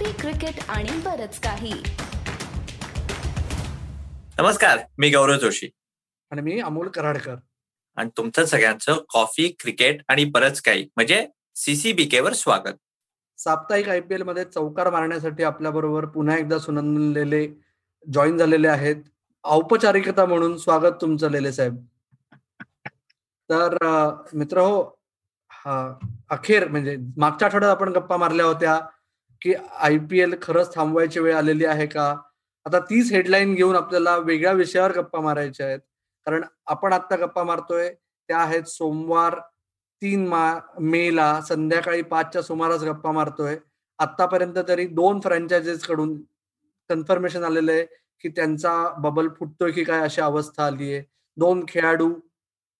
Coffee cricket आणि बरच काही. नमस्कार मी गौरव जोशी. आणि मी अमोल कराडकर. आणि तुमचं सगळ्यांचं कॉफी क्रिकेट आणि बरंच काही म्हणजे सीसीबीके वर स्वागत. साप्ताहिक आय पी एलमध्ये चौकार मारण्यासाठी आपल्या बरोबर पुन्हा एकदा सुनंदलेले जॉईन झालेले आहेत. औपचारिकता म्हणून स्वागत तुमचं लेले साहेब. तर मित्र हो अखेर म्हणजे मागच्या आठवड्यात आपण गप्पा मारल्या होत्या. की आय पी एल खरंच थांबवायची वेळ आलेली आहे का? आता तीच हेडलाईन घेऊन आपल्याला वेगळ्या विषयावर गप्पा मारायच्या आहेत. कारण आपण आता गप्पा मारतोय त्या आहेत सोमवार तीन मा मेला संध्याकाळी पाचच्या सुमारास गप्पा मारतोय. आतापर्यंत तरी दोन फ्रँचायझीसकडून कन्फर्मेशन आलेलं आहे की त्यांचा बबल फुटतोय की काय अशी अवस्था आली आहे. दोन खेळाडू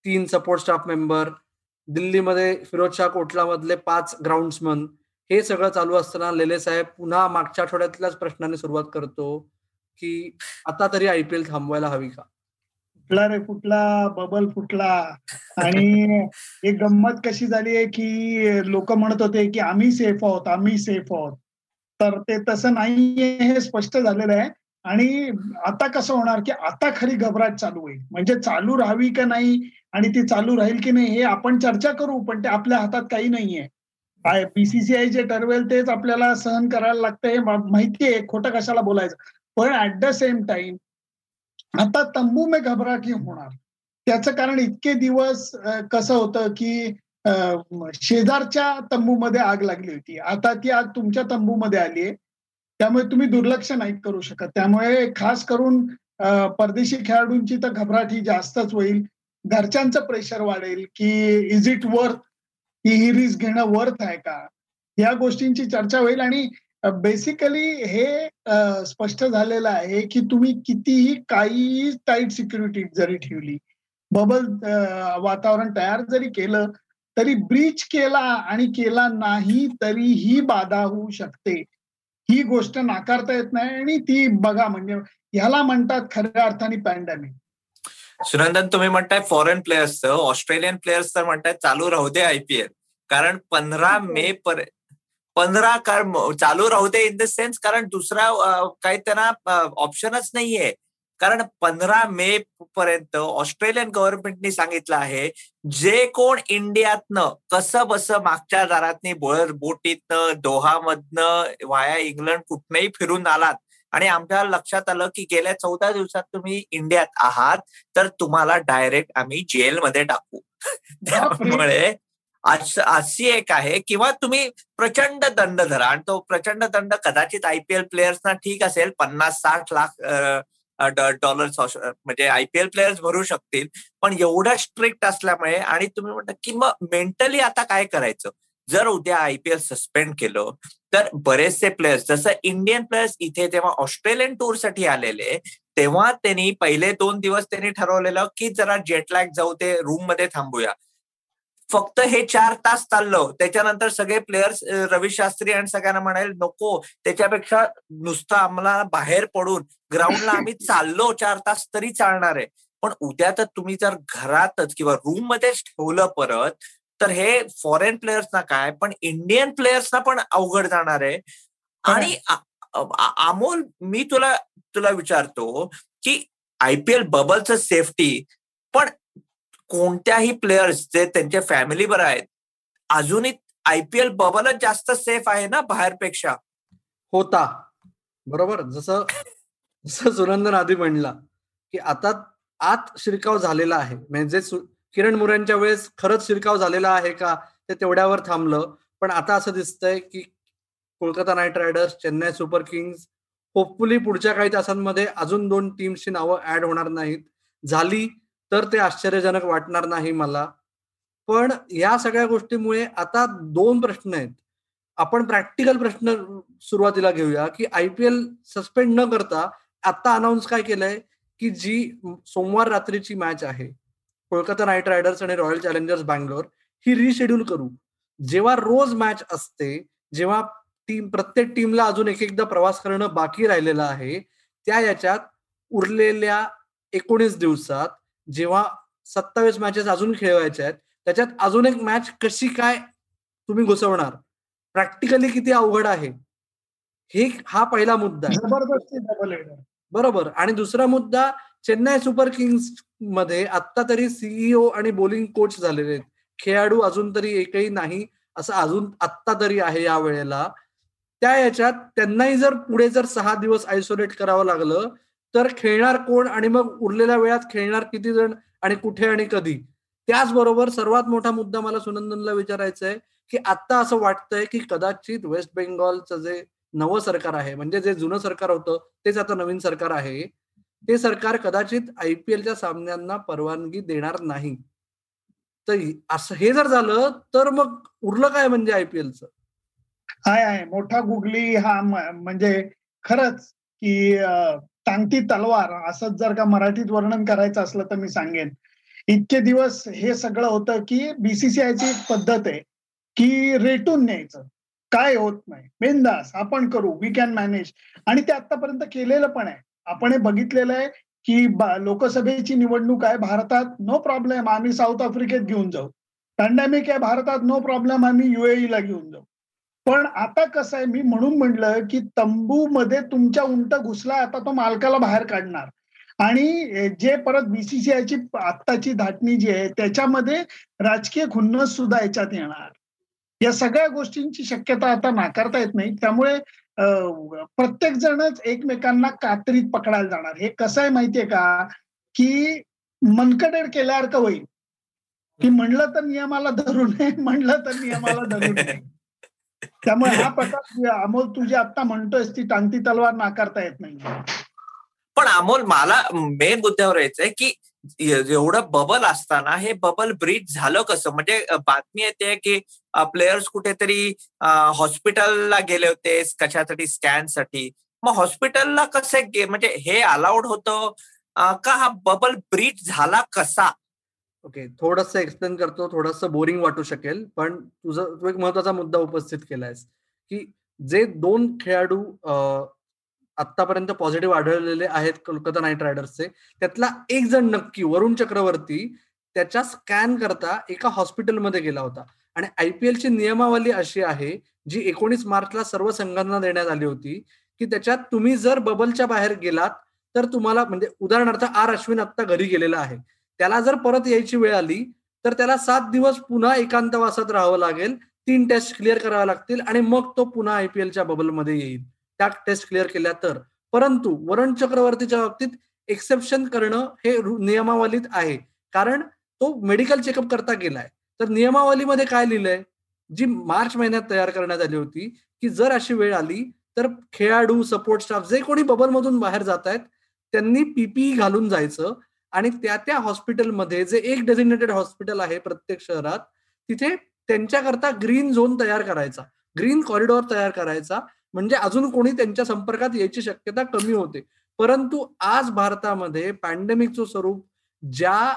तीन सपोर्ट स्टाफ मेंबर दिल्लीमध्ये फिरोजशाह शाह कोटलामधले पाच ग्राउंड्समन हे सगळं चालू असताना लेले साहेब पुन्हा मागच्या आठवड्यातल्याच प्रश्नाने सुरुवात करतो की आता तरी आय पी एल थांबवायला हवी का? फुटला रे फुटला बबल फुटला आणि एक गंमत कशी झाली आहे की लोक म्हणत होते की आम्ही सेफ आहोत आम्ही सेफ आहोत. तर ते तसं नाहीये हे स्पष्ट झालेलं आहे. आणि आता कसं होणार की आता खरी घबराट चालू होईल. म्हणजे चालू राहावी का नाही आणि ती चालू राहील की नाही हे आपण चर्चा करू पण ते आपल्या हातात काही नाहीये. बीसीसीआय जे ठरवेल तेच आपल्याला सहन करायला लागतं हे माहितीये खोटं कशाला बोलायचं? पण ऍट द सेम टाइम आता तंबू में घबराटी होणार. त्याचं कारण इतके दिवस कसं होतं की शेजारच्या तंबूमध्ये आग लागली होती. आता ती आग तुमच्या तंबूमध्ये आली आहे. त्यामुळे तुम्ही दुर्लक्ष नाही करू शकत. त्यामुळे खास करून परदेशी खेळाडूंची तर घबराट ही जास्तच होईल. घरच्यांचं प्रेशर वाढेल की इज इट वर्थ ही ही रिस्क घेणं वर्थ आहे का? या गोष्टींची चर्चा होईल आणि बेसिकली हे स्पष्ट झालेलं आहे की तुम्ही कितीही काही टाईट सिक्युरिटी जरी ठेवली बबल वातावरण तयार जरी केलं तरी ब्रीच केला आणि केला नाही तरीही बाधा होऊ शकते. ही गोष्ट नाकारता येत नाही आणि ती बघा म्हणजे ह्याला म्हणतात खऱ्या अर्थाने पॅन्डेमिक सुनंदन तुम्ही म्हणताय फॉरेन प्लेयर्स ऑस्ट्रेलियन प्लेयर्स तर म्हणताय चालू राहू दे आयपीएल कारण पंधरा मे पर्यंत पंधरा चालू राहू दे इन द सेन्स कारण दुसरा काही त्यांना ऑप्शनच नाहीये. कारण पंधरा मे पर्यंत ऑस्ट्रेलियन गव्हर्नमेंटनी सांगितलं आहे जे कोण इंडियातनं कसं बस मागच्या दारातनी बोळ बोटीतनं दोहामधनं वाया इंग्लंड कुठनंही फिरून आलात आणि आमच्या लक्षात आलं की गेल्या चौदा दिवसात तुम्ही इंडियात आहात तर तुम्हाला डायरेक्ट आम्ही जेलमध्ये टाकू. त्यामुळे अशी एक आहे. किंवा तुम्ही प्रचंड दंड धरा आणि तो प्रचंड दंड कदाचित आयपीएल प्लेयर्सना ठीक असेल पन्नास साठ लाख डॉलर्स म्हणजे आयपीएल प्लेयर्स भरू शकतील. पण एवढं स्ट्रिक्ट असल्यामुळे आणि तुम्ही म्हणता की मग मेंटली आता काय करायचं? जर उद्या आयपीएल सस्पेंड केलं तर बरेचसे प्लेयर्स जसं इंडियन प्लेयर्स इथे जेव्हा ऑस्ट्रेलियन टूरसाठी आलेले तेव्हा त्यांनी पहिले दोन दिवस त्यांनी ठरवलेलं की जरा जेटलॅग जाऊ ते रूममध्ये थांबूया. फक्त हे चार तास चाललं. त्याच्यानंतर सगळे प्लेयर्स रवी शास्त्री आणि सगळ्यांना म्हणाले नको त्याच्यापेक्षा नुसतं आम्हाला बाहेर पडून ग्राउंडला आम्ही चाललो चार तास तरी चालणार आहे. पण उद्या तर तुम्ही जर घरातच किंवा रूम मध्येच ठेवलं परत तर हे फॉरेन प्लेयर्सना काय पण इंडियन प्लेयर्सना पण अवघड जाणार आहे. आणि अमोल मी तुला तुला विचारतो की आयपीएल बबलचं सेफ्टी पण कोणत्याही प्लेयर्स जे त्यांच्या फॅमिलीवर आहेत अजूनही आयपीएल बबलच जास्त सेफ आहे ना बाहेरपेक्षा? होता. बरोबर? जसं जसं सुनंदन आधी म्हणला की आता आत शिरकाव झालेला आहे. म्हणजे किरण मुरेंच्या वेळेस खरंच शिरकाव झालेला आहे का? ते तेवढ्यावर थांबलं. पण आता असं दिसतंय की Kolkata Knight Riders Chennai Super Kings hopefully पुढच्या काही तासांमध्ये अजून दोन टीम्सची नावं ऍड होणार नाहीत. झाली तर ते आश्चर्यजनक वाटणार नाही मला. पण या सगळ्या गोष्टीमुळे आता दोन प्रश्न आहेत. आपण प्रॅक्टिकल प्रश्न सुरुवातीला घेऊया की आय पी एल सस्पेंड न करता आता अनाऊन्स काय केलंय? की जी सोमवार रात्रीची मॅच आहे कोलकाता नाईट रायडर्स आणि रॉयल चॅलेंजर्स बँगलोर ही रिशेड्यूल करू. जेव्हा रोज मॅच असते जेव्हा टीम प्रत्येक टीमला अजून एक एकदा प्रवास करणं बाकी राहिलेलं आहे त्या याच्यात उरलेल्या एकोणीस दिवसात जेव्हा सत्तावीस मॅचेस अजून खेळवायच्या आहेत त्याच्यात अजून एक मॅच कशी काय तुम्ही घुसवणार? प्रॅक्टिकली किती अवघड आहे? हे हा पहिला मुद्दा आहे. बरोबर. आणि दुसरा मुद्दा चेन्नई सुपर किंग्समध्ये आता तरी सीईओ आणि बॉलिंग कोच झालेले आहेत. खेळाडू अजून तरी एकही नाही असं अजून आत्ता तरी आहे या वेळेला. त्या याच्यात त्यांनाही जर पुढे जर सहा दिवस आयसोलेट करावं लागलं तर खेळणार कोण आणि मग उरलेल्या वेळात खेळणार किती जण आणि कुठे आणि कधी? त्याचबरोबर सर्वात मोठा मुद्दा मला सुनंदनला विचारायचा आहे की आता असं वाटतंय की कदाचित वेस्ट बेंगॉलचं जे नवं सरकार आहे म्हणजे जे जुनं सरकार होतं तेच आता नवीन सरकार आहे. ते सरकार कदाचित आयपीएलच्या सामन्यांना परवानगी देणार नाही. तर असं हे जर झालं तर मग उरलं काय म्हणजे आयपीएलचं आहे आहे मोठा गुगली हा म्हणजे खरंच की टांगती तलवार असंच जर का मराठीत वर्णन करायचं असलं तर मी सांगेन. इतके दिवस हे सगळं होतं की बीसीसीआयची पद्धत आहे की रेटून न्यायचं. काय होत नाही. बिंदास आपण करू. वी कॅन मॅनेज आणि ते आतापर्यंत केलेलं पण आहे. आपण हे बघितलेलं आहे की लोकसभेची निवडणूक आहे भारतात नो प्रॉब्लेम आम्ही साऊथ आफ्रिकेत घेऊन जाऊ. पॅन्डेमिक आहे भारतात नो प्रॉब्लेम आम्ही युएईला घेऊन जाऊ. पण आता कसं आहे मी म्हणून म्हणलं की तंबू मध्ये तुमच्या उंट घुसला आता तो मालकाला बाहेर काढणार. आणि जे परत बीसीसीआयची आत्ताची धाटणी जी आहे त्याच्यामध्ये राजकीय खुन्नस सुद्धा याच्यात येणार. या सगळ्या गोष्टींची शक्यता आता नाकारता येत नाही. त्यामुळे प्रत्येक जणच एकमेकांना कात्रीत पकडायला जाणार. हे कसं आहे माहितीये का? की मनकडेड केल्यासारखं होईल. की म्हणलं तर नियमाला धरू नये म्हणलं तर नियमाला धरू नये. त्यामुळे हा प्रकार अमोल तुझी आता म्हणतोयस ती टांगती तलवार नाकारता येत नाही. पण अमोल मला मेन मुद्द्यावर यायचंय की एवढं बबल असताना हे बबल ब्रीच झालं कसं? म्हणजे बातमी येते की प्लेयर्स कुठेतरी हॉस्पिटलला गेले होते कशासाठी? स्कॅनसाठी मग हॉस्पिटलला कसं म्हणजे हे अलाउड होतं का हा बबल ब्रीच झाला कसा? ओके थोडस एक्सप्लेन करतो थोडस बोरिंग वाटू शकेल पण तुझं तू एक महत्त्वाचा मुद्दा उपस्थित केलायस की जे दोन खेळाडू आतापर्यंत पॉझिटिव्ह आढळलेले आहेत कोलकाता नाईट रायडर्सचे. त्यातला एक जण नक्की वरुण चक्रवर्ती त्याच्या स्कॅन करता एका हॉस्पिटलमध्ये गेला होता. आणि आयपीएलची नियमावली अशी आहे जी एकोणीस मार्चला सर्व संघांना देण्यात आली होती की त्याच्यात तुम्ही जर बबलच्या बाहेर गेलात तर तुम्हाला म्हणजे उदाहरणार्थ आर अश्विन आत्ता घरी गेलेला आहे. त्याला जर परत यायची वेळ आली तर त्याला सात दिवस पुन्हा एकांतवासात राहावं लागेल. तीन टेस्ट क्लिअर कराव्या लागतील आणि मग तो पुन्हा आयपीएलच्या बबलमध्ये येईल. त्या टेस्ट क्लिअर केल्या तर. परंतु वरुण चक्रवर्तीच्या बाबतीत एक्सेप्शन करणं हे नियमावलीत आहे. कारण तो मेडिकल चेकअप करता गेलाय. तर नियमावलीमध्ये काय लिहिलंय? जी मार्च महिन्यात तयार करण्यात आली होती की जर अशी वेळ आली तर खेळाडू सपोर्ट स्टाफ जे कोणी बबलमधून बाहेर जात आहेत त्यांनी पीपीई घालून जायचं आणि त्या त्या हॉस्पिटलमध्ये जे एक डेझिग्नेटेड हॉस्पिटल आहे प्रत्येक शहरात तिथे त्यांच्याकरता ग्रीन झोन तयार करायचा. ग्रीन कॉरिडॉर तयार करायचा. म्हणजे अजून कोणी त्यांच्या संपर्कात यायची शक्यता कमी होते. परंतु आज भारतामध्ये पॅन्डेमिकचं स्वरूप ज्या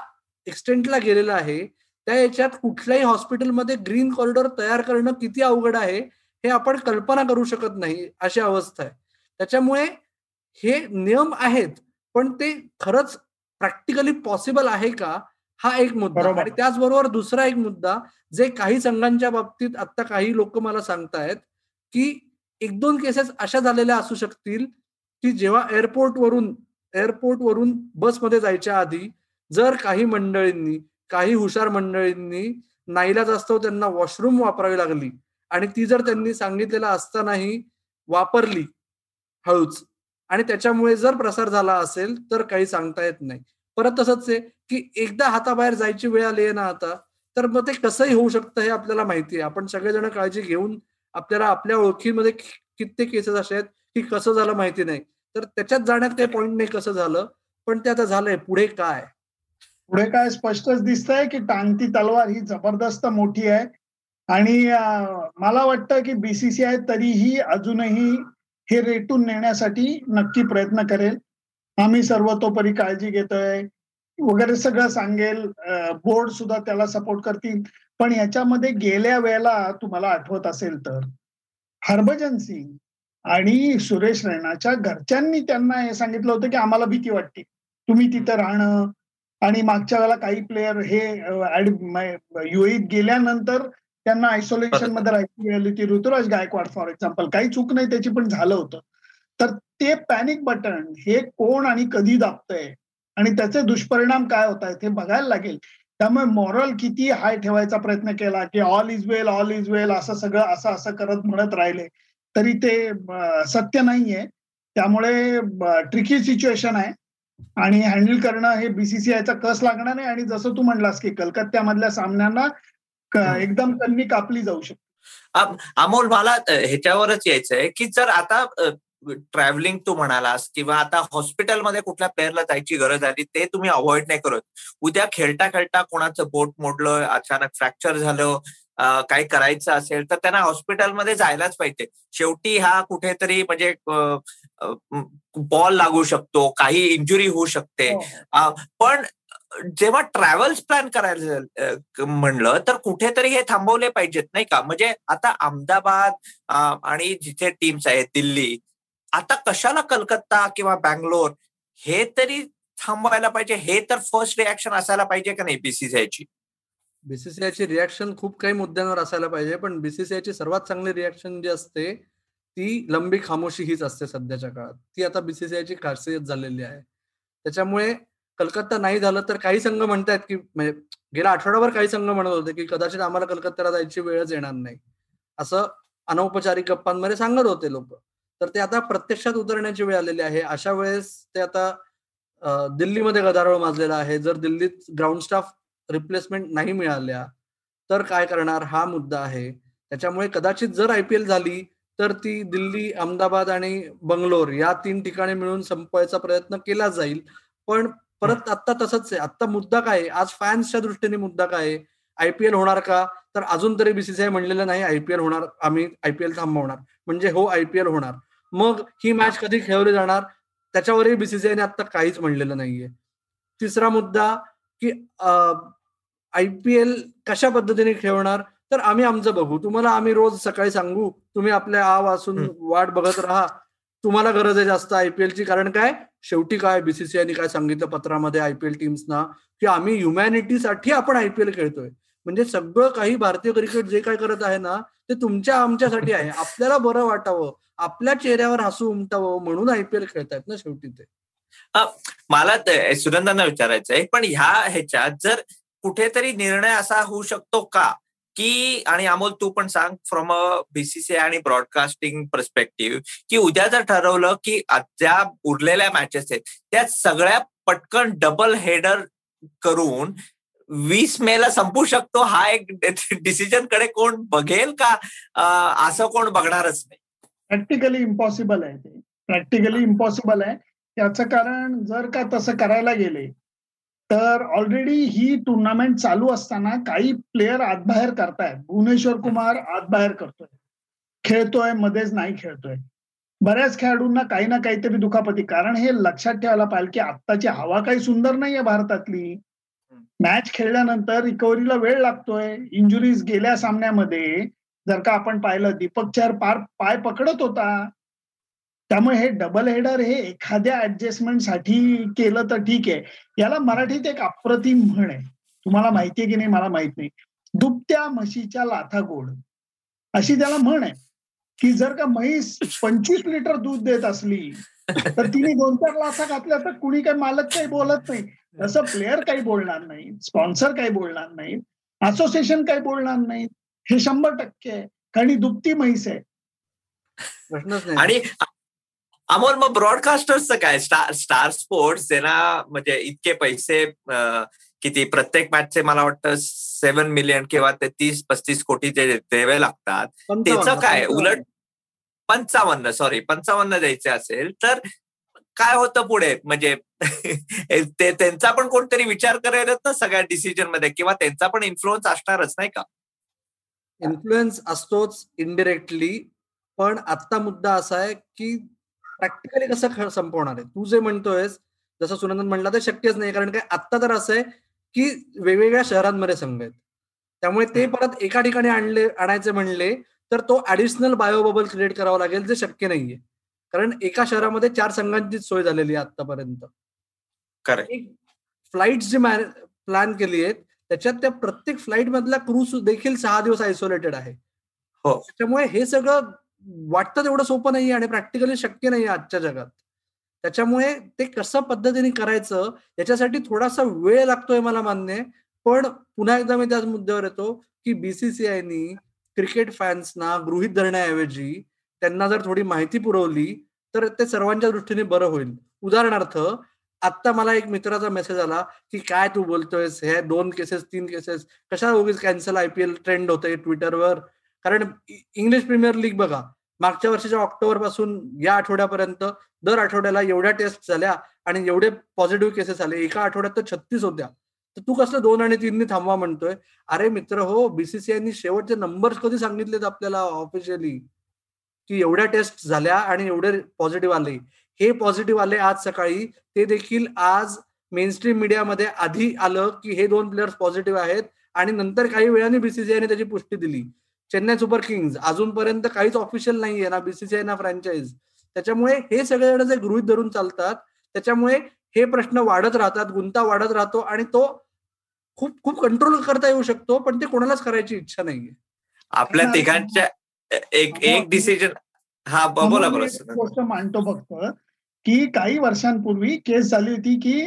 एक्सटेंटला गेलेलं आहे त्या याच्यात कुठल्याही हॉस्पिटलमध्ये ग्रीन कॉरिडॉर तयार करणं किती अवघड आहे हे आपण कल्पना करू शकत नाही अशी अवस्था आहे. त्याच्यामुळे हे नियम आहेत पण ते खरंच प्रॅक्टिकली पॉसिबल आहे का हा एक मुद्दा. आणि त्याचबरोबर दुसरा एक मुद्दा जे काही संघांच्या बाबतीत आता काही लोक मला सांगतायत की एक दोन केसेस अशा झालेल्या असू शकतील की जेव्हा एअरपोर्ट वरून एअरपोर्ट वरून बसमध्ये जायच्या आधी जर काही मंडळींनी काही हुशार मंडळींनी नाईलाज असतो त्यांना वॉशरूम वापरावी लागली आणि ती जर त्यांनी सांगितलेला असतानाही वापरली हळूच आणि त्याच्यामुळे जर प्रसार झाला असेल तर काही सांगता येत नाही. परत तसंच आहे की एकदा हाताबाहेर जायची वेळ आली आहे ना आता तर मग ते कसंही होऊ शकतं हे आपल्याला माहिती आहे. आपण सगळेजण काळजी घेऊन आपल्याला आपल्या ओळखीमध्ये कित्येक केसेस असे आहेत की कसं झालं माहिती नाही. तर त्याच्यात जाण्यात काही पॉईंट नाही कसं झालं पण ते आता झालंय. पुढे काय? पुढे काय स्पष्टच दिसतंय की टांगती तलवार ही जबरदस्त मोठी आहे. आणि मला वाटतं की बीसीसीआय तरीही अजूनही हे रेटून नेण्यासाठी नक्की प्रयत्न करेल. आम्ही सर्वतोपरी काळजी घेतोय. वगैरे सगळं सांगेल. बोर्ड सुद्धा त्याला सपोर्ट करतील. पण याच्यामध्ये गेल्या वेळेला तुम्हाला आठवत असेल तर हरभजन सिंग आणि सुरेश रैनाच्या घरच्यांनी त्यांना हे सांगितलं होतं की आम्हाला भीती वाटते. तुम्ही तिथं राहणं आणि मागच्या वेळेला काही प्लेयर हे युएत गेल्यानंतर त्यांना आयसोलेशनमध्ये राहायची वेळ आली होती. ऋतुराज गायकवाड फॉर एक्झाम्पल काही चूक नाही त्याची पण झालं होतं. तर ते पॅनिक बटन हे कोण आणि कधी दाबतंय आणि त्याचे दुष्परिणाम काय होत आहेत हे बघायला लागेल. त्यामुळे मॉरल किती हाय ठेवायचा प्रयत्न केला की all is well all is well असं सगळं असं असं करत म्हणत राहिले तरी ते सत्य नाहीये. त्यामुळे ट्रिकी सिच्युएशन आहे. आणि हँडल करणं हे बीसीसीआयचा कस लागणार आहे? आणि जसं तू म्हणलास की कलकत्त्यामधल्या सामन्यांना एकदम कन्नी कापली जाऊ शकते. अमोल मला ह्याच्यावरच यायचंय की जर आता ट्रॅव्हलिंग तू म्हणालास किंवा आता हॉस्पिटलमध्ये कुठल्या प्लेअरला जायची गरज आली ते तुम्ही अवॉइड नाही करत. उद्या खेळता खेळता कोणाचं बोट मोडलं अचानक फ्रॅक्चर झालं काही करायचं असेल तर त्यांना हॉस्पिटलमध्ये जायलाच पाहिजे. शेवटी हा कुठेतरी म्हणजे बॉल लागू शकतो काही इंजुरी होऊ शकते. हो. पण जेव्हा ट्रॅव्हल्स प्लॅन करायचं म्हणलं तर कुठेतरी हे थांबवले पाहिजेत नाही का? म्हणजे आता अहमदाबाद आणि जिथे टीम्स आहेत दिल्ली आता कशाला कलकत्ता किंवा बँगलोर हे तरी थांबवायला पाहिजे? हे तर फर्स्ट रिॲक्शन असायला पाहिजे का नाही बीसीसीआयची बीसीसीआयची रिॲक्शन खूप काही मुद्द्यांवर असायला पाहिजे पण बीसीसीआयची सर्वात चांगली रिॲक्शन जी असते ती लंबी खामोशी हीच असते सध्याच्या काळात. ती आता बीसीसीआयची खासियत झालेली आहे. त्याच्यामुळे कलकत्ता नाही झालं तर काही संघ म्हणतात की म्हणजे गेल्या आठवड्याभर काही संघ म्हणत होते की कदाचित आम्हाला कलकत्त्याला जायची वेळच येणार नाही. असं अनौपचारिक गप्पांमध्ये सांगत होते लोक. तर ते आता प्रत्यक्षात उतरण्याची वेळ आलेली आहे. अशा वेळेस ते आता दिल्लीमध्ये गदारोळ माजलेला आहे. जर दिल्लीत ग्राउंड स्टाफ रिप्लेसमेंट नाही मिळाल्या तर काय करणार? हा मुद्दा आहे. त्याच्यामुळे कदाचित जर आयपीएल झाली तर ती दिल्ली अहमदाबाद आणि बंगलोर या तीन ठिकाणी मिळून संपवायचा प्रयत्न केला जाईल. पण परत आता तसंच आहे. आता मुद्दा काय आज फॅन्सच्या दृष्टीने मुद्दा काय आयपीएल होणार का? तर अजून तरी बीसीसीआय म्हणलेलं नाही. आयपीएल होणार आम्ही आयपीएल थांबवणार. म्हणजे हो आयपीएल होणार. मग ही मॅच कधी खेळवली जाणार? त्याच्यावरही बीसीसीआयने आता काहीच म्हणलेलं नाहीये. तिसरा मुद्दा की आयपीएल कशा पद्धतीने खेळवणार? तर आम्ही आमचं बघू. तुम्हाला आम्ही रोज सकाळी सांगू तुम्ही आपल्या आ वाचून वाट बघत राहा. तुम्हाला गरज आहे जास्त आयपीएलची कारण काय? शेवटी काय बीसीसीआयने काय सांगितलं पत्रामध्ये आयपीएल टीम्सना की आम्ही ह्युमॅनिटीसाठी आपण आयपीएल खेळतोय. म्हणजे सगळं काही भारतीय क्रिकेट जे काय करत आहे ना ते तुमच्या आमच्यासाठी आहे. आपल्याला बरं वाटावं. आपल्या चेहऱ्यावर हसू उमटावं म्हणून आयपीएल खेळतायत ना शेवटी ते. मला सुनंदांना विचारायचंय पण ह्या ह्याच्यात जर कुठेतरी निर्णय असा होऊ शकतो का? की आणि अमोल तू पण सांग फ्रॉम अ बीसीसीआय आणि ब्रॉडकास्टिंग पर्स्पेक्टिव्ह की उद्या जर ठरवलं की ज्या उरलेल्या मॅचेस आहेत त्या सगळ्या पटकन डबल हेडर करून वीस मे ला संपू शकतो हा एक डिसिजनकडे कोण बघेल का? असं कोण बघणारच नाही. प्रॅक्टिकली इम्पॉसिबल आहे ते. प्रॅक्टिकली इम्पॉसिबल आहे. त्याचं कारण जर का तसं करायला गेले तर ऑलरेडी ही टुर्नामेंट चालू असताना काही प्लेयर आतबाहेर करतायत. भुवनेश्वर कुमार आतबाहेर करतोय. खेळतोय मध्येच नाही खेळतोय. बऱ्याच खेळाडूंना काही ना काहीतरी दुखापती. कारण हे लक्षात ठेवायला पाहिजे की आत्ताची हवा काही सुंदर नाहीये भारतातली. मॅच खेळल्यानंतर रिकव्हरीला वेळ लागतोय. इंजुरीज गेल्या सामन्यामध्ये जर का आपण पाहिलं दीपक चार पार पाय पकडत होता. त्यामुळे हे डबल हेडर हे एखाद्या ऍडजस्टमेंटसाठी केलं तर ठीक आहे. याला मराठीत एक अप्रतिम म्हण आहे. तुम्हाला माहितीये की नाही? मला माहीत नाही. दुपत्या म्हशीच्या लाथा गोड अशी त्याला म्हण आहे की जर का म्हैस पंचवीस लिटर दूध देत असली तर तिने दोन चार लाथा घातल्या तर कुणी काही मालक काही बोलत नाही. तसं प्लेअर काही बोलणार नाही. स्पॉन्सर काही बोलणार नाही. असोसिएशन काही बोलणार नाही. हे शंभर टक्के आहे. कारण दुपती म्हैस आहे. आणि अमोल मग ब्रॉडकास्टर्सचं काय? स्टार स्टार स्पोर्ट्स त्यांना म्हणजे इतके पैसे किती? प्रत्येक मॅचचे मला वाटतं सेव्हन मिलियन किंवा ते तीस पस्तीस कोटी जे द्यावे लागतात. त्याचं काय? उलट पंचावन्न सॉरी पंचावन्न द्यायचे असेल तर काय होतं पुढे? म्हणजे ते त्यांचा पण कोणतरी विचार करायला ना सगळ्या डिसिजनमध्ये किंवा त्यांचा पण इन्फ्लुअन्स असणारच नाही का? इन्फ्लुएन्स असतोच इनडिरेक्टली पण आता मुद्दा असा आहे की प्रॅक्टिकली कसं संपवणार आहे? तू जे म्हणतोयस जसं सुनंदन म्हणला ते शक्यच नाही. कारण काय आत्ता तर असं आहे की वेगवेगळ्या शहरांमध्ये संघ आहेत. त्यामुळे ते परत एका ठिकाणी आणले आणायचे म्हणले तर तो ऍडिशनल बायोबबल क्रिएट करावा लागेल जे शक्य नाहीये. कारण एका शहरामध्ये चार संघांची सोय झालेली आहे आतापर्यंत फ्लाईट जी प्लॅन केली आहेत त्याच्यात त्या प्रत्येक फ्लाईट मधला क्रू देखील सहा दिवस आयसोलेटेड आहे. हो. त्याच्यामुळे हे सगळं वाटतं तेवढं सोपं नाहीये आणि प्रॅक्टिकली शक्य नाहीये आजच्या जगात. त्याच्यामुळे ते कसं पद्धतीने करायचं याच्यासाठी थोडासा वेळ लागतोय मला मान्य पण पुन्हा एकदा मी त्याच मुद्द्यावर येतो की बीसीसीआयनी क्रिकेट फॅन्सना गृहित धरण्याऐवजी त्यांना जर थोडी माहिती पुरवली तर ते सर्वांच्या दृष्टीने बरं होईल. उदाहरणार्थ आता मला एक मित्राचा मेसेज आला की काय तू बोलतोयस? हे दोन केसेस तीन केसेस कशा उगीच कॅन्सल आयपीएल ट्रेंड होते ट्विटरवर कारण इंग्लिश प्रीमियर लीग बघा मागच्या वर्षीच्या ऑक्टोबरपासून या आठवड्यापर्यंत दर आठवड्याला एवढ्या टेस्ट झाल्या आणि एवढे पॉझिटिव्ह केसेस आले. एका आठवड्यात तर छत्तीस होत्या. तर तू कसलं दोन आणि तीननी थांबवा म्हणतोय? अरे मित्र हो बीसीसीआयनी शेवटचे नंबर्स कधी सांगितलेत आपल्याला ऑफिशियली की एवढ्या टेस्ट झाल्या आणि एवढे पॉझिटिव्ह आले. हे पॉझिटिव्ह आले आज सकाळी. ते देखील आज मेनस्ट्रीम मीडियामध्ये आधी आलं की हे दोन प्लेयर्स पॉझिटिव्ह आहेत आणि नंतर काही वेळाने बीसीसीआयने त्याची पुष्टी दिली. चेन्नई सुपर किंग्ज अजूनपर्यंत काहीच ऑफिशियल नाहीये ना बीसीसीआय ना फ्रँचाईज त्याच्यामुळे हे सगळे जण जे गृहित धरून चालतात त्याच्यामुळे हे प्रश्न वाढत राहतात गुंता वाढत राहतो आणि तो खूप खूप कंट्रोल करता येऊ शकतो पण ते कोणालाच करायची इच्छा नाहीये. आपल्या तिघांच्या एक एक डिसिजन हा बोला बोला गोष्ट मांडतो फक्त. की काही वर्षांपूर्वी केस झाली होती की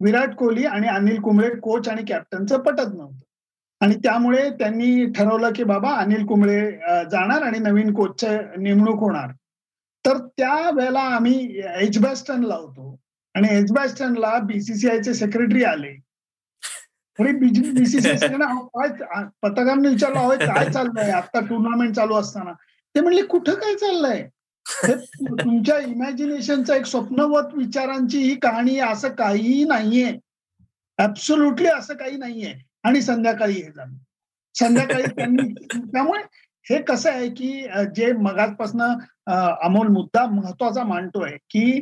विराट कोहली आणि अनिल कुंबळे कोच आणि कॅप्टनचं पटत नव्हतं. आणि त्यामुळे त्यांनी ठरवलं की बाबा अनिल कुंबळे जाणार आणि नवीन कोचचे नेमणूक होणार. तर त्या वेळेला आम्ही एजबॅस्टनला होतो. आणि एजबॅस्टनला बीसीसीआयचे सेक्रेटरी आले. तरी बीसीसीआय काय पत्रकारांनी विचारलं काय चाललंय? आता टुर्नामेंट चालू असताना. ते म्हणले कुठं काय चाललंय? तुमच्या इमॅजिनेशनचं एक स्वप्नवत विचारांची ही कहाणी असं काहीही नाहीये. ऍब्सोल्युटली असं काही नाहीये. आणि संध्याकाळी हे झालं. संध्याकाळी त्यांनी त्यामुळे हे कसं आहे की जे मगाचपासनं अमोल मुद्दा महत्त्वाचा मांडतोय की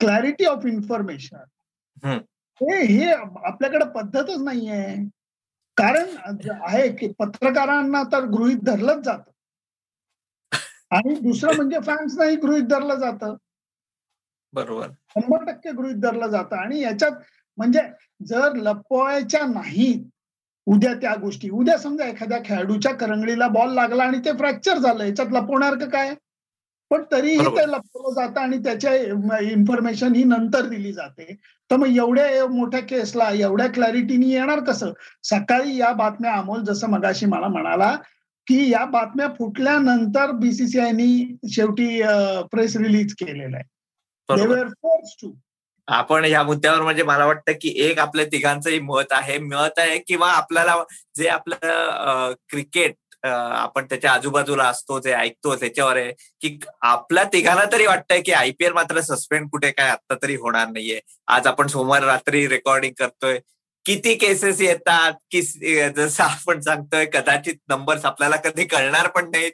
क्लॅरिटी ऑफ इन्फॉर्मेशन हे. हे आपल्याकडे पद्धतच नाहीये. कारण आहे की पत्रकारांना तर गृहित धरलंच जात. आणि दुसरं म्हणजे फॅन्सनाही गृहित धरलं जातं. बरोबर. शंभर टक्के गृहित धरलं जातं. आणि याच्यात म्हणजे जर लपवायच्या नाहीत उद्या त्या गोष्टी उद्या समजा एखाद्या खेळाडूच्या करंगळीला बॉल लागला आणि ते फ्रॅक्चर झालं याच्यात लपवणार का काय? पण तरीही ते लपवलं जातं आणि त्याच्या इन्फॉर्मेशन ही नंतर दिली जाते. तर मग एवढ्या मोठ्या केसला एवढ्या क्लॅरिटीनी येणार कसं? सकाळी या बातम्या अमोल जसं मगाशी मला म्हणाला की या बातम्या फुटल्यानंतर बीसीसीआयनी शेवटी प्रेस रिलीज केलेलं आहे. आपण या मुद्द्यावर म्हणजे मला वाटतं की एक आपल्या तिघांचंही मत आहे. मत आहे किंवा आपल्याला जे आपलं क्रिकेट आपण त्याच्या आजूबाजूला असतो जे ऐकतो त्याच्यावर आहे की आपल्या तिघांना तरी वाटतंय की आयपीएल मात्र सस्पेंड कुठे काय आता तरी होणार नाहीये. आज आपण सोमवार रात्री रेकॉर्डिंग करतोय. किती केसेस येतात? की जसं आपण सांगतोय कदाचित नंबर्स आपल्याला कधी कळणार पण नाहीत.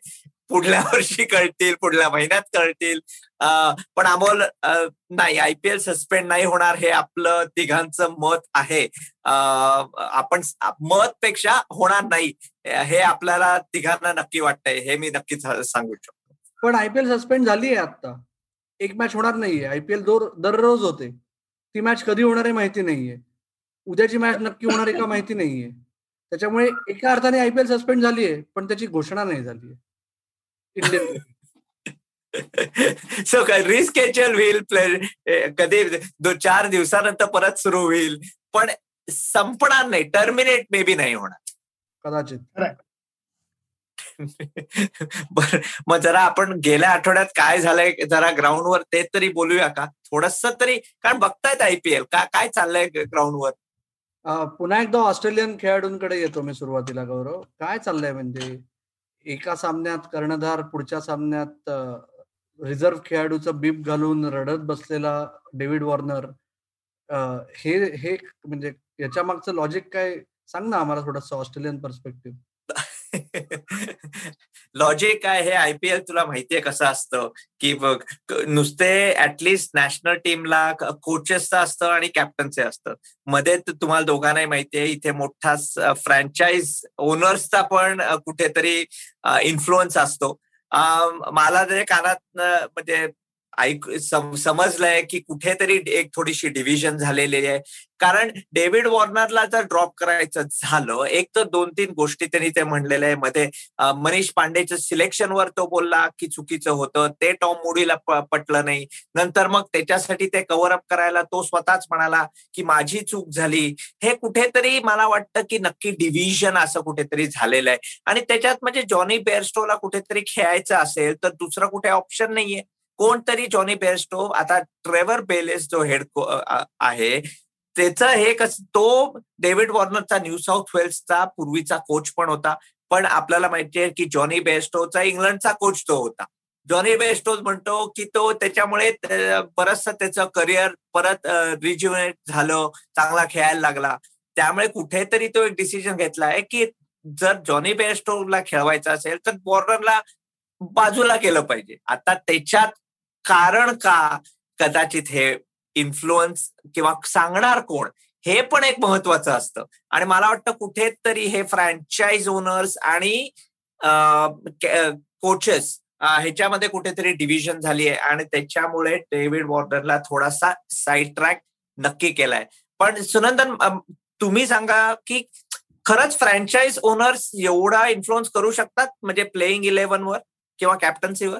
पुढल्या वर्षी कळतील पुढल्या महिन्यात कळतील. पण अमोल नाही आयपीएल सस्पेंड नाही होणार हे आपलं तिघांचं मत आहे. आपण मत पेक्षा होणार नाही. हे आपल्याला तिघांना नक्की वाटतंय. हे मी नक्कीच सांगू शकतो. पण आयपीएल सस्पेंड झाली आहे आता एक मॅच होणार नाहीये. आयपीएल दररोज होते. ती मॅच कधी होणार आहे माहिती नाहीये. उद्याची मॅच नक्की होणार आहे का माहिती नाहीये. त्याच्यामुळे एका अर्थाने आयपीएल सस्पेंड झाली आहे पण त्याची घोषणा नाही झाली आहे इंडियन सो रिस्केचल होईल कधी? दो चार दिवसानंतर परत सुरू होईल. पण संपणार नाही टर्मिनेट मे बी नाही होणार. कदाचित. बर मग जरा आपण गेल्या आठवड्यात काय झालंय जरा ग्राउंडवर ते तरी बोलूया का? थोडस तरी कारण बघतायत आयपीएल का काय चाललंय ग्राउंडवर पुन्हा एकदा ऑस्ट्रेलियन खेळाडूंकडे येतो मी सुरुवातीला गौरव. काय चाललंय म्हणजे? एका सामन्यात कर्णधार पुढच्या सामन्यात रिझर्व्ह खेळाडूचं बीप घालून रडत बसलेला डेव्हिड वॉर्नर. हे हे म्हणजे याच्या मागचं लॉजिक काय? सांग ना आम्हाला थोडस ऑस्ट्रेलियन पर्स्पेक्टिव्ह. लॉजिक काय हे आयपीएल तुला माहितीये कसं असतं? की बघ नुसते ऍटलिस्ट नॅशनल टीमला कोचेसचं असतं आणि कॅप्टनचे असतं. मध्ये तुम्हाला दोघांनाही माहितीये इथे मोठा फ्रँचाईज ओनर्सचा पण कुठेतरी इन्फ्लुअन्स असतो. मला जे कानात म्हणजे ऐक समजलंय की कुठेतरी एक थोडीशी डिव्हिजन झालेली आहे. कारण डेव्हिड वॉर्नरला जर ड्रॉप करायचं झालं एक तर दोन तीन गोष्टी त्यांनी ते म्हणलेले आहे मध्ये मनीष पांडेच्या सिलेक्शनवर तो बोलला की चुकीचं होतं. ते टॉम मुडीला पटलं नाही. नंतर मग त्याच्यासाठी ते कव्हर अप करायला तो स्वतःच म्हणाला की माझी चूक झाली. हे कुठेतरी मला वाटतं की नक्की डिव्हिजन असं कुठेतरी झालेलं आहे. आणि त्याच्यात म्हणजे जॉनी बेअरस्टोला कुठेतरी खेळायचं असेल तर दुसरं कुठे ऑप्शन नाहीये. कोणतरी जॉनी बेस्टो आता ट्रेव्हर बेलेस जो हेड आहे त्याचं हे कस तो डेव्हिड वॉर्नरचा न्यू साऊथ वेल्सचा पूर्वीचा कोच पण होता. पण आपल्याला माहिती आहे की जॉनी बेस्टोचा इंग्लंडचा कोच तो होता. जॉनी बेस्टो म्हणतो की तो त्याच्यामुळे बरचस त्याचं करिअर परत रिज्युनेट झालं चांगला खेळायला लागला. त्यामुळे कुठेतरी तो एक डिसिजन घेतला आहे की जर जॉनी बेस्टोला खेळवायचा असेल तर वॉर्नरला बाजूला केलं पाहिजे. आता त्याच्यात कारण का कदाचित हे इन्फ्लुअन्स किंवा सांगणार कोण? हे पण एक महत्वाचं असतं. आणि मला वाटतं कुठेतरी हे फ्रँचाईज ओनर्स आणि कोचेस ह्याच्यामध्ये कुठेतरी डिव्हिजन झाली आहे आणि त्याच्यामुळे डेव्हिड वॉर्नरला थोडासा साईड ट्रॅक नक्की केलाय. पण सुनंदन तुम्ही सांगा की खरंच फ्रँचाईज ओनर्स एवढा इन्फ्लुअन्स करू शकतात? म्हणजे प्लेईंग इलेव्हनवर किंवा कॅप्टन्सीवर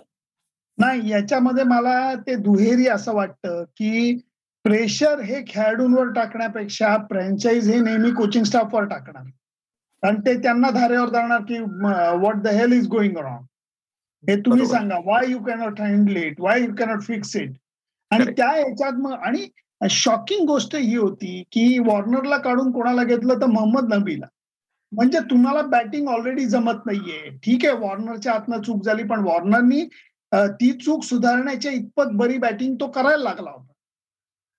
नाही याच्यामध्ये मला ते दुहेरी असं वाटतं की प्रेशर हे खेळाडूंवर टाकण्यापेक्षा फ्रँचाईज हे नेहमी कोचिंग स्टाफवर टाकणार. कारण ते त्यांना धारेवर जाणार की what the hell is going wrong हे तुम्ही सांगा why you cannot handle it why you cannot fix it आणि त्या ह्याच्यात मग आणि शॉकिंग गोष्ट ही होती की वॉर्नरला काढून कोणाला घेतलं तर मोहम्मद नबीला. म्हणजे तुम्हाला बॅटिंग ऑलरेडी जमत नाहीये. ठीक आहे वॉर्नरच्या हातनं चूक झाली पण वॉर्नरनी ती चूक सुधारण्याच्या इतपत बरी बॅटिंग तो करायला लागला होता.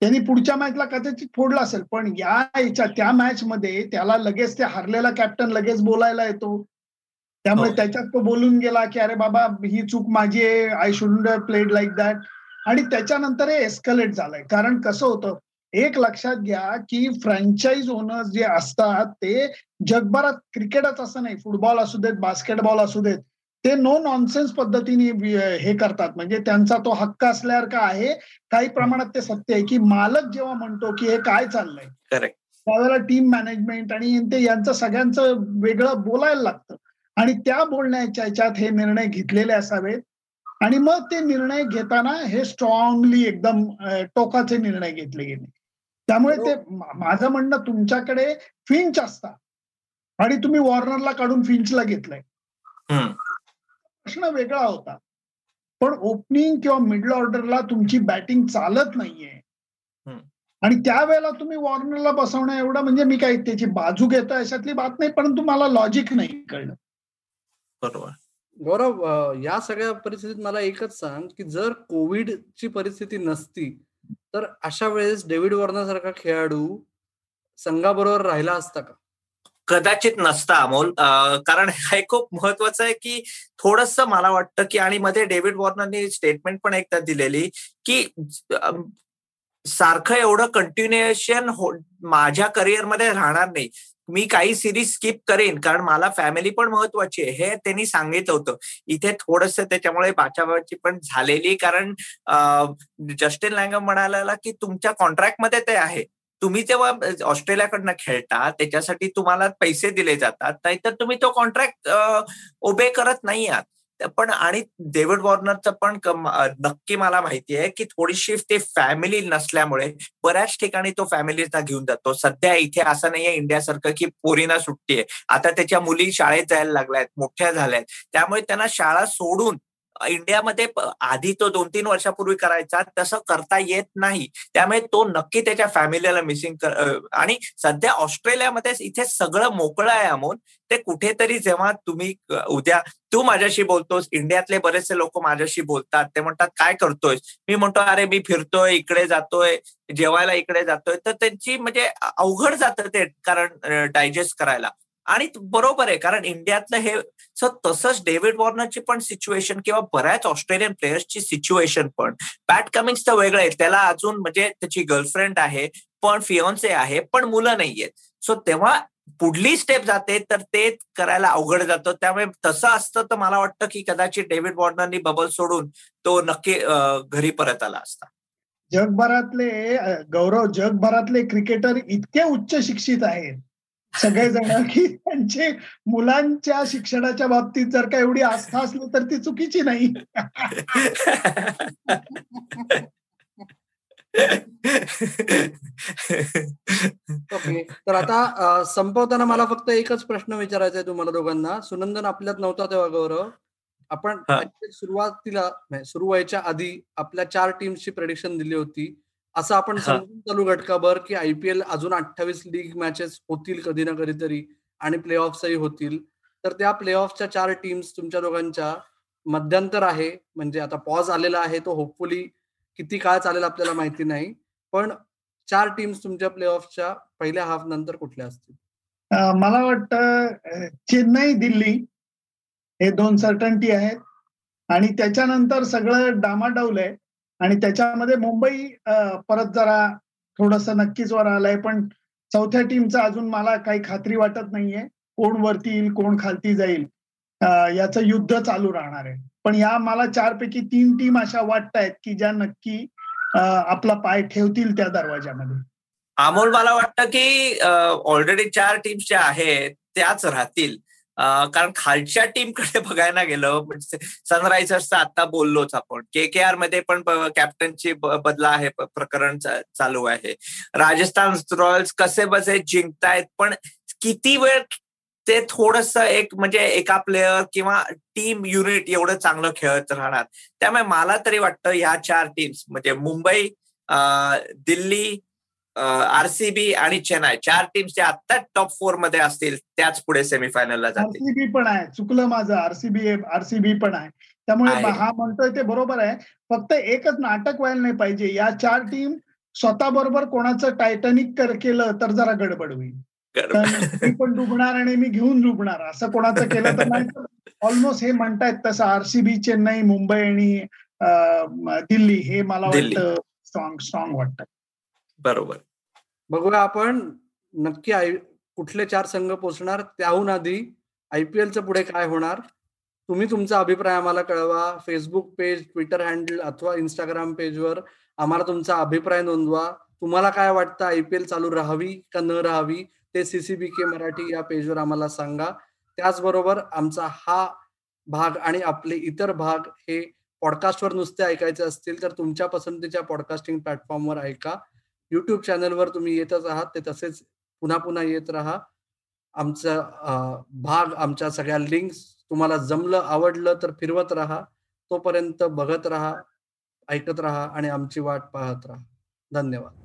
त्यांनी पुढच्या मॅचला कदाचित फोडला असेल पण या याच्या त्या मॅच मध्ये त्याला लगेच ते हरलेला कॅप्टन लगेच बोलायला येतो. त्यामुळे हो. त्याच्यात तो बोलून गेला की अरे बाबा ही चूक माझी आहे I should played like that आणि त्याच्यानंतर हे एस्कलेट झालंय. कारण कसं होतं एक लक्षात घ्या की फ्रँचाईज ओनर्स जे असतात ते जगभरात क्रिकेटच असं नाही. फुटबॉल असू देत बास्केटबॉल असू देत. ते नो नॉनसेन्स पद्धतीने हे करतात. म्हणजे त्यांचा तो हक्क असल्यासारखा आहे? काही प्रमाणात ते सत्य आहे की मालक जेव्हा म्हणतो की हे काय चाललंय करेक्ट त्यावेळेला टीम मॅनेजमेंट आणि ते यांचं सगळ्यांचं वेगळं बोलायला लागतं. आणि त्या बोलण्याच्या ह्याच्यात हे निर्णय घेतलेले असावेत. आणि मग ते निर्णय घेताना हे स्ट्रॉंगली एकदम टोकाचे निर्णय घेतले गेले. त्यामुळे ते माझं म्हणणं तुमच्याकडे फिंच असतात. आणि तुम्ही वॉर्नरला काढून फिंचला घेतलंय. प्रश्न वेगळा होता. पण ओपनिंग किंवा मिडल ऑर्डरला तुमची बॅटिंग चालत नाहीये. आणि त्यावेळेला तुम्ही वॉर्नरला बसवणं एवढं म्हणजे मी काही त्याची बाजू घेतो अशातली बात नाही परंतु मला लॉजिक नाही कळलं. बरोबर. गौरव या सगळ्या परिस्थितीत मला एकच सांग की जर कोविडची परिस्थिती नसती तर अशा वेळेस डेव्हिड वॉर्नर सारखा खेळाडू संघाबरोबर राहिला असता का? कदाचित नसता अमोल. कारण हे खूप महत्वाचं आहे की थोडस मला वाटतं की आणि मध्ये डेव्हिड वॉर्नरनी स्टेटमेंट पण एकदा दिलेली की सारखं एवढं कंटिन्युएशन हो माझ्या करिअरमध्ये राहणार नाही. मी काही सिरीज स्किप करेन कारण मला फॅमिली पण महत्वाची आहे. हे त्यांनी सांगितलं होतं. इथे थोडस त्याच्यामुळे बाचाबाची पण झालेली कारण जस्टिन लँगम म्हणाला की तुमच्या कॉन्ट्रॅक्टमध्ये ते आहे. तुम्ही जेव्हा ऑस्ट्रेलियाकडनं खेळता त्याच्यासाठी तुम्हाला पैसे दिले जातात नाहीतर तुम्ही तो कॉन्ट्रॅक्ट ओबे करत नाही आहात. पण आणि डेव्हिड वॉर्नरचं पण नक्की मला माहिती आहे की थोडीशी ते फॅमिली नसल्यामुळे बऱ्याच ठिकाणी तो फॅमिलीला घेऊन जातो. सध्या इथे असं नाहीये इंडियासारखं की पोरीना सुट्टी आहे. आता त्याच्या मुली शाळेत जायला लागल्यात मोठ्या झाल्यात. त्यामुळे त्यांना शाळा सोडून इंडियामध्ये आधी तो दोन तीन वर्षापूर्वी करायचा तसं करता येत नाही. त्यामुळे तो नक्की त्याच्या फॅमिलीला मिसिंग आणि सध्या ऑस्ट्रेलियामध्ये इथे सगळं मोकळं आहे अमोल. ते कुठेतरी जेव्हा तुम्ही उद्या तू माझ्याशी बोलतोस इंडियातले बरेचसे लोक माझ्याशी बोलतात. ते म्हणतात काय करतोय मी म्हणतो अरे मी फिरतोय इकडे जातोय जेवायला इकडे जातोय. तर त्यांची म्हणजे अवघड जातं ते कारण डायजेस्ट करायला. आणि बरोबर आहे कारण इंडियातलं हे तसंच डेव्हिड वॉर्नरची पण सिच्युएशन किंवा बऱ्याच ऑस्ट्रेलियन प्लेयर्सची सिच्युएशन पण. पॅट कमिंग्स तर वेगळं आहे त्याला अजून म्हणजे त्याची गर्लफ्रेंड आहे पण फिओन्से आहे पण मुलं नाहीयेत. सो तेव्हा पुढली स्टेप जाते तर ते करायला अवघड जातं. त्यामुळे तसं असतं तर मला वाटतं की कदाचित डेव्हिड वॉर्नरनी बबल सोडून तो नक्की घरी परत आला असता. जगभरातले गौरव जगभरातले क्रिकेटर इतके उच्च शिक्षित आहेत. सगळेजण की त्यांचे मुलांच्या शिक्षणाच्या बाबतीत जर का एवढी आस्था असली तर ती चुकीची नाही. ओके. तर आता संपवताना मला फक्त एकच प्रश्न विचारायचा आहे तुम्हाला दोघांना. सुनंदन आपल्यात नव्हता तेव्हा गौरव. आपण सुरुवातीला सुरू व्हायच्या आधी आपल्या चार टीमची प्रेडिक्शन दिली होती. असं आपण समजून चालू घटकाभर की आयपीएल अजून अठ्ठावीस लीग मॅचेस होतील कधी ना कधीतरी आणि प्ले ऑफही होतील. तर त्या प्ले ऑफच्या चार टीम्स तुमच्या दोघांच्या मध्यंतर आहे. म्हणजे आता पॉज आलेला आहे. तो होपफुली किती काळ चालेल आपल्याला माहिती नाही. पण चार टीम्स तुमच्या प्ले ऑफच्या पहिल्या हाफ नंतर कुठल्या असतील? मला वाटतं चेन्नई दिल्ली हे दोन सर्टन्टी आहेत. आणि त्याच्यानंतर सगळं डामाडौल आहे. आणि त्याच्यामध्ये मुंबई परत जरा थोडस नक्कीच वर आलंय पण चौथ्या टीमचं अजून मला काही खात्री वाटत नाहीये. कोण वरती येईल कोण खालती जाईल याचं युद्ध चालू राहणार आहे. पण या मला चारपैकी तीन टीम अशा वाटत आहेत की ज्या नक्की आपला पाय ठेवतील त्या दरवाजामध्ये अमोल मला वाटतं की ऑलरेडी चार टीम्स ज्या आहेत त्याच राहतील. कारण खालच्या टीमकडे बघायला गेलं म्हणजे सनरायझर्सचा आता बोललोच आपण. के के आरमध्ये पण कॅप्टनची बदला आहे प्रकरण चालू आहे. राजस्थान रॉयल्स कसे बसे जिंकतायत पण किती वेळ ते थोडस एक म्हणजे एका प्लेअर किंवा टीम युनिट एवढं चांगलं खेळत राहणार. त्यामुळे मला तरी वाटतं ह्या चार टीम्स म्हणजे मुंबई दिल्ली आरसीबी आणि चेन्नई चार टीम्स ज्या आता टॉप फोरमध्ये असतील त्याच पुढे सेमीफायनलला जातील. आरसीबी पण आहे. चुकलं माझं. आरसीबी आरसीबी पण आहे. त्यामुळे हा म्हणतोय ते बरोबर आहे. फक्त एकच नाटक व्हायला नाही पाहिजे. या चार टीम स्वतः बरोबर कोणाचं टायटॅनिक केलं तर जरा गडबड होईल. मी पण डुबणार आणि मी घेऊन डुबणार. असं कोणाचं केलं तर नाही ऑलमोस्ट हे म्हणतायत तसं आरसीबी चेन्नई मुंबई आणि दिल्ली हे मला वाटतं स्ट्रॉंग स्ट्रॉंग वाटतं. बरोबर. बघूया आपण नक्की आय कुठले चार संघ पोचणार त्याहून आधी आयपीएलचं पुढे काय होणार? तुम्ही तुमचा अभिप्राय आम्हाला कळवा. फेसबुक पेज ट्विटर हँडल अथवा इंस्टाग्राम पेजवर आम्हाला तुमचा अभिप्राय नोंदवा. तुम्हाला काय वाटतं आयपीएल चालू राहावी का न राहावी ते सीसीबी के मराठी या पेजवर आम्हाला सांगा. त्याचबरोबर आमचा हा भाग आणि आपले इतर भाग हे पॉडकास्टवर नुसते ऐकायचे असतील तर तुमच्या पसंतीच्या पॉडकास्टिंग प्लॅटफॉर्मवर ऐका. युट्यूब चॅनलवर तुम्ही येतच आहात ते तसेच पुन्हा पुन्हा येत राहा. आमचा भाग आमच्या सगळ्या लिंक्स तुम्हाला जमलं आवडलं तर फिरवत राहा. तोपर्यंत बघत राहा ऐकत राहा आणि आमची वाट पाहत राहा. धन्यवाद.